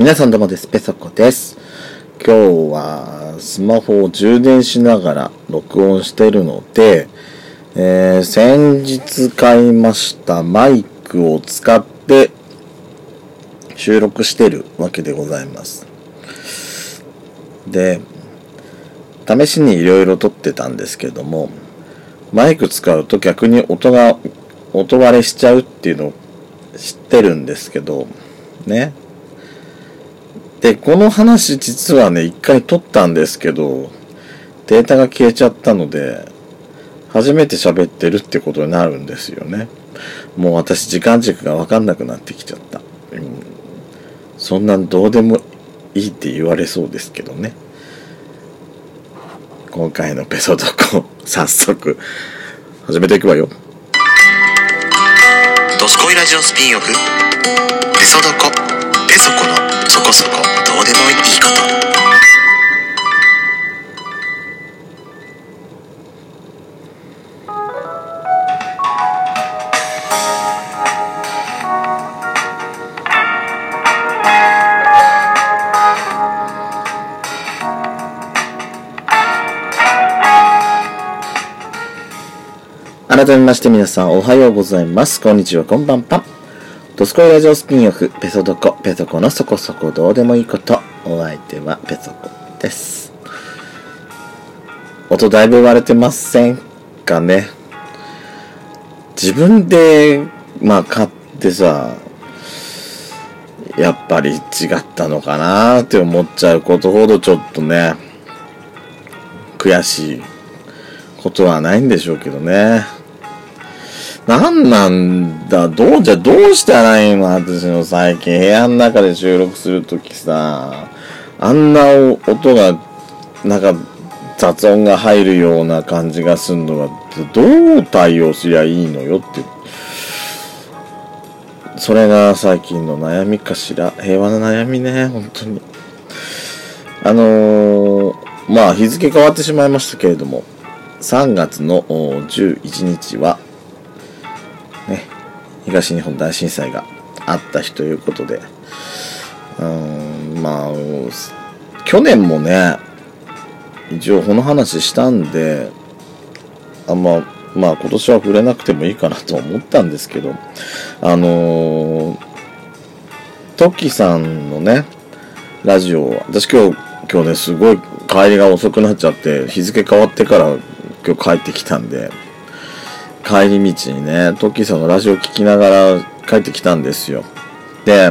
皆さんどうもです。ペソコです。今日はスマホを充電しながら録音してるので、えー、先日買いましたマイクを使って収録してるわけでございます。で、試しに色々撮ってたんですけども、マイク使うと逆に音が、音割れしちゃうっていうのを知ってるんですけど、ね。で、この話実はね、一回撮ったんですけど、データが消えちゃったので、初めて喋ってるってことになるんですよね。もう私時間軸がわかんなくなってきちゃった。うん、そんなんどうでもいいって言われそうですけどね。今回のペソドコ、早速、始めていくわよ。ドスコイラジオスピンオフ、ペソドコ、ペソコのそこそこどうでもいいこと改めまして皆さんおはようございます。こんにちは、こんばんぱ。ドスコイラジオスピンオフ、ペソドコ、ペソコのそこそこどうでもいいこと。お相手はペソコです。音だいぶ割れてませんかね。自分で、まあ買ってさ、やっぱり違ったのかなって思っちゃうことほどちょっとね、悔しいことはないんでしょうけどね。なんなんだ、どうじゃ、どうしたらいいの？私の最近、部屋の中で収録するときさ、あんな音が、なんか、雑音が入るような感じがすんのが、どう対応すりゃいいのよって。それが最近の悩みかしら？平和な悩みね、本当に。あのー、まあ日付変わってしまいましたけれども、3月の11日は、東日本大震災があった日ということで、うん、まあ、去年もね、一応この話したんで、あんま、まあ今年は触れなくてもいいかなと思ったんですけど、あのー、トキさんのね、ラジオ、私今日、今日ね、すごい帰りが遅くなっちゃって、日付変わってから今日帰ってきたんで、帰り道にね、トッキーさんのラジオ聞きながら帰ってきたんですよ。で、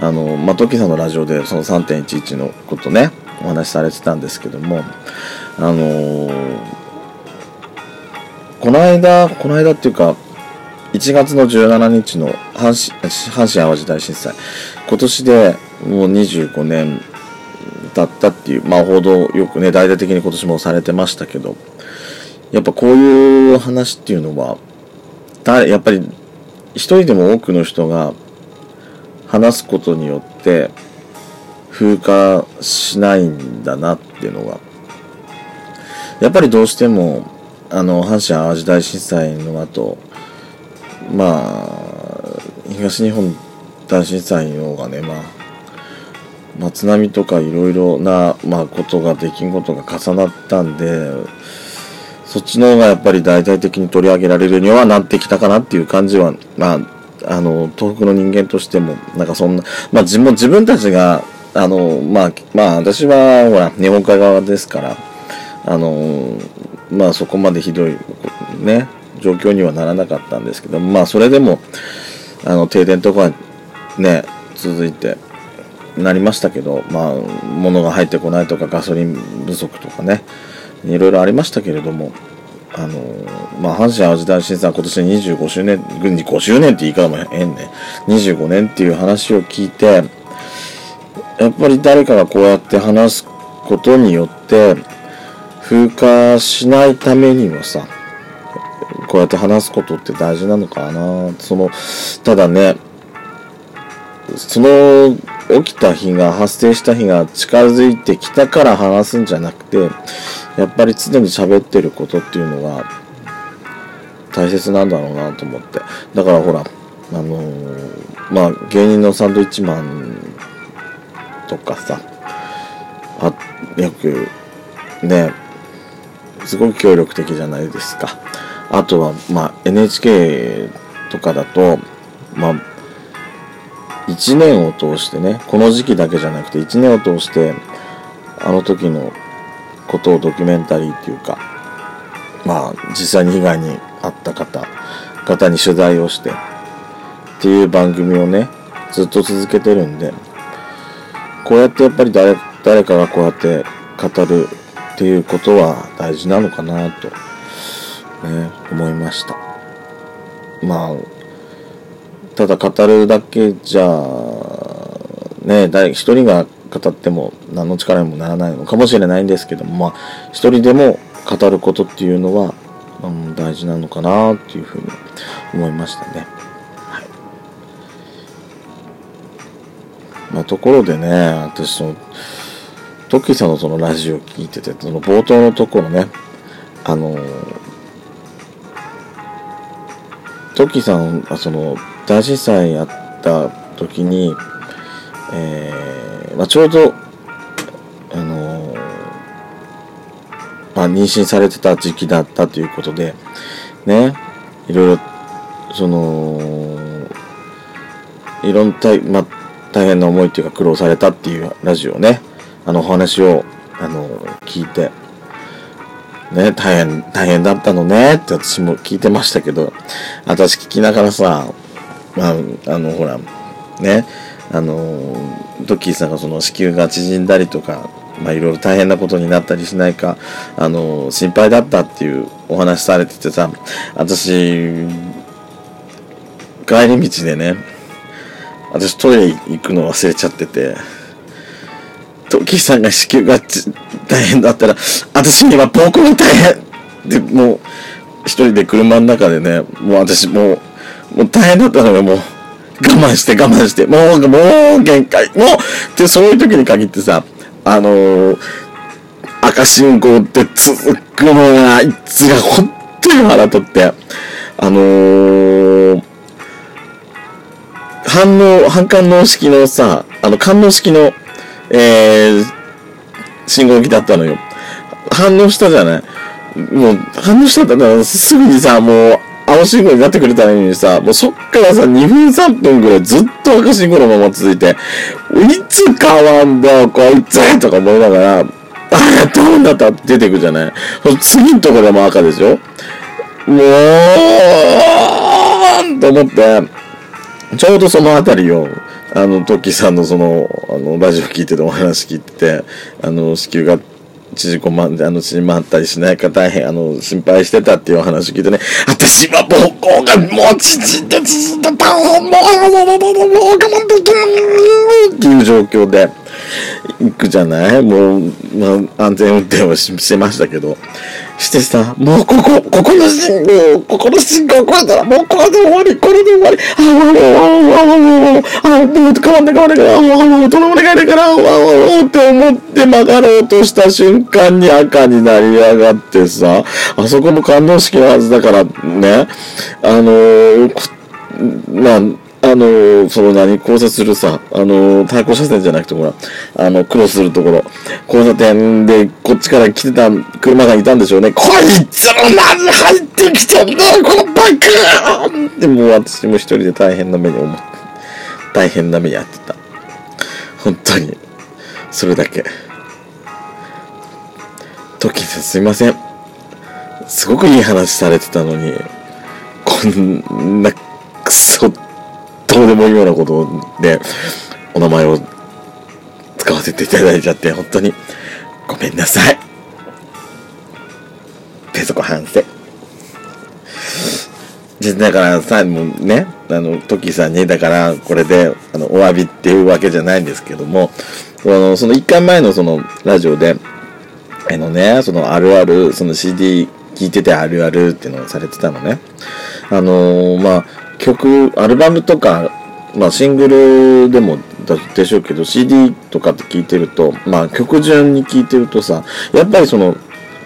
あの、まあ、トッキーさんのラジオでその3.11のことね、お話しされてたんですけども、あのー、この間、この間っていうか、1月の17日の阪神阪神・淡路大震災、今年でもう25年経ったっていう、まあ、報道よくね、大々的に今年もされてましたけど、やっぱこういう話っていうのは、やっぱり一人でも多くの人が話すことによって風化しないんだなっていうのが、やっぱりどうしても、あの、阪神淡路大震災の後、まあ、東日本大震災の方がね、まあ、まあ、津波とかいろいろな、まあ、ことが、出来事が重なったんで、そっちの方がやっぱり大々的に取り上げられるにはなってきたかなっていう感じは、まあ、あの、東北の人間としても、なんかそんな、まあ自分、自分たちが、あの、まあ、まあ私は、ほら、日本海側ですから、あの、まあそこまでひどい、ね、状況にはならなかったんですけど、まあそれでも、あの、停電とかね、続いて、なりましたけど、まあ、物が入ってこないとか、ガソリン不足とかね、いろいろありましたけれども、あのまあ、阪神・淡路大震災今年25周年、軍事5周年って言い方も変ね、25年っていう話を聞いて、やっぱり誰かがこうやって話すことによって、風化しないためにはさ、こうやって話すことって大事なのかな。その、ただね、その起きた日が、発生した日が近づいてきたから話すんじゃなくて、やっぱり常に喋ってることっていうのが大切なんだろうなと思って。だからほら、あのー、まあ、芸人のサンドイッチマンとかさ、あ、よく、ね、すごく協力的じゃないですか。あとは、まあ、NHK とかだと、まあ、1年を通してね、この時期だけじゃなくて1年を通して、あの時のことをドキュメンタリーっていうか、まあ、実際に被害に遭った方、方に取材をして、っていう番組をね、ずっと続けてるんで、こうやってやっぱり誰、誰かがこうやって語るっていうことは大事なのかなと、ね、思いました。まあ、ただ語るだけじゃ、ね、誰、一人が語っても何の力にもならないのかもしれないんですけども、まあ、一人でも語ることっていうのは、うん、大事なのかなっていうふうに思いましたね。はい。まあ、ところでね、私その、トッキーさんのそのラジオ聞いてて、その冒頭のところね、あの、トッキーさんは、その、大震災やった時に、えー、まあ、ちょうど、あのまあ、妊娠されてた時期だったということで、ね、いろいろ、その、いろんな、まあ、大変な思いというか苦労されたっていうラジオね、あのお話を、あの、聞いて、ね、大変、大変だったのねって私も聞いてましたけど、私聞きながらさ、まあ、あの、ほら、ね、あの、ドッキーさんがその子宮が縮んだりとか、まあいろいろ大変なことになったりしないか、あの、心配だったっていうお話されててさ、私、帰り道でね、私トイレ行くの忘れちゃってて、トッキーさんが子宮が大変だったら、私には僕も大変で、もう、一人で車の中でね、もう私もう、もう大変だったのがもう、我慢して我慢して、もう、もう限界、もうってそういう時に限ってさ、あのー、赤信号って続くのが、あいつが本当に腹立って、あのー、反応、反感能式のさ、あの、感能式の、えー、信号機だったのよ。反応したじゃない？もう、反応したんだから、すぐにさ、もう、青信号になってくれたのにさ、もうそっからさ、2分3分ぐらいずっと赤信号のまま続いて、いつ変わんだよ、こいつとか思いながら、ああ、やったんだったって出てくじゃない？次のとこでも赤ですよ。もう、と思って、ちょうどそのあたりを、あの、トッキーさんのその、あの、ラジオ聞いててお話聞いてて、あの、子宮が縮こまん、あの、縮まったりしないか大変、あの、心配してたっていう話聞いてね、私は膀胱がもう縮んで縮んでた、もう、もう、もう、我慢できないっていう状況で、行くじゃないもう、まあ、安全運転をししてましたけど、してさ、もうここ、ここの信号、ここの信号超えたら、もうこれで終わり、これで終わり、ああ、ああ、ああ、ああ、ああ、もう変わんない変わんないから、ああ、ああ、とのお願いだから、ああ、ああ、って思って曲がろうとした瞬間に赤になり上がってさ、あそこも感動式のはずだからね、あのー、まあ、あの、その何、交差するさ、あの、対向車線じゃなくて、ほら、あの、クロスするところ、交差点で、こっちから来てた車がいたんでしょうね。こいつらなぜ入ってきてんだよ、このバカでもう私も一人で大変な目に思って、大変な目に遭ってた。本当に。それだけ。トキさんすいません。すごくいい話されてたのに、こんなクソどうでもいいようなことで、お名前を使わせていただいちゃって、本当にごめんなさい。ペソコ反省。だからさ、もうね、あの、トキさんに、だから、これで、あの、お詫びっていうわけじゃないんですけども、あの、その1回前のその、ラジオで、あのね、その、あるある、その CD 聞いててあるあるっていうのをされてたのね。あのー、まあ、曲、アルバムとか、まあシングルでもでしょうけど、CD とかって聞いてると、まあ曲順に聞いてるとさ、やっぱりその、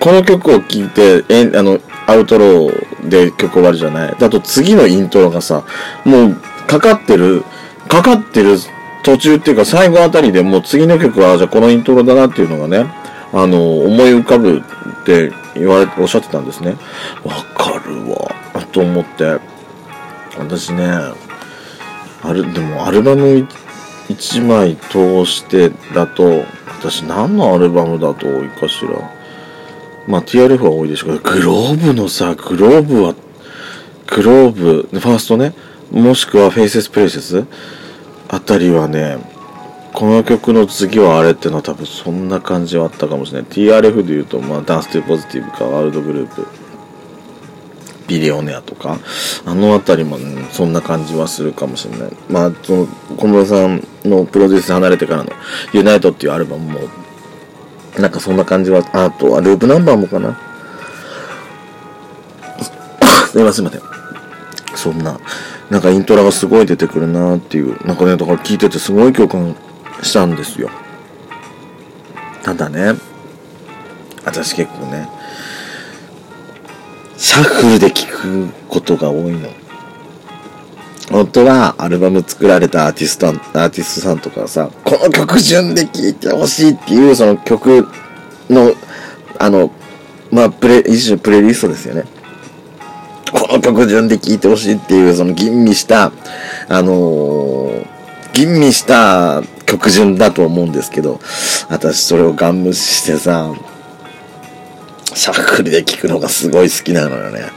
この曲を聴いて、えあの、アウトローで曲終わるじゃない？だと次のイントロがさ、もう、かかってる、かかってる途中っていうか最後あたりでもう次の曲は、じゃこのイントロだなっていうのがね、あの、思い浮かぶって言われて、おっしゃってたんですね。わかるわ、と思って。私ね、ある、でもアルバム1枚通してだと、私何のアルバムだと多いかしら。まあ TRF は多いでしょうけど、グローブのさ、グローブは、グローブ、ファーストね、もしくはフェイセスプレイセスあたりはね、この曲の次はあれっていうのは多分そんな感じはあったかもしれない。TRF で言うと、まあ、ダンストゥポジティブか、ワールドグループ、ビデオネアとか、あのあたりも、ね、そんな感じはするかもしれない。まあ、その、小室さんのプロデュース離れてからの、ユナイトっていうアルバムも、なんかそんな感じは、あとはループナンバーもかな。すいません。そんな、なんかイントラがすごい出てくるなっていう、なんかね、だから聞いててすごい共感したんですよ。ただね、私結構ね、シャッフルで聴くことが多いの。本当はアルバム作られたアーティスト、アーティストさんとかさ、この曲順で聴いてほしいっていうその曲の、あの、まあ、プレ、一種プレイリストですよね。この曲順で聴いてほしいっていう、その吟味した、あのー、吟味した曲順だと思うんですけど、私それをガン無視してさ、シャッフルで聴くのがすごい好きなのよね。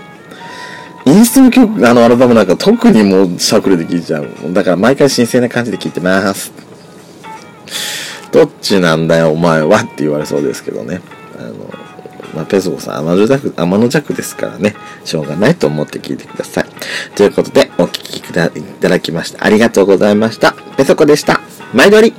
インストの曲、あのアルバムなんか特にもうシャッフルで聴いちゃう。だから毎回新鮮な感じで聴いてます。どっちなんだよお前は？って言われそうですけどね。あの、まあ、ペソコさん天の弱、天の弱ですからね。しょうがないと思って聞いてください。ということで、お聴きくだいただきました。ありがとうございました。ペソコでした。毎度り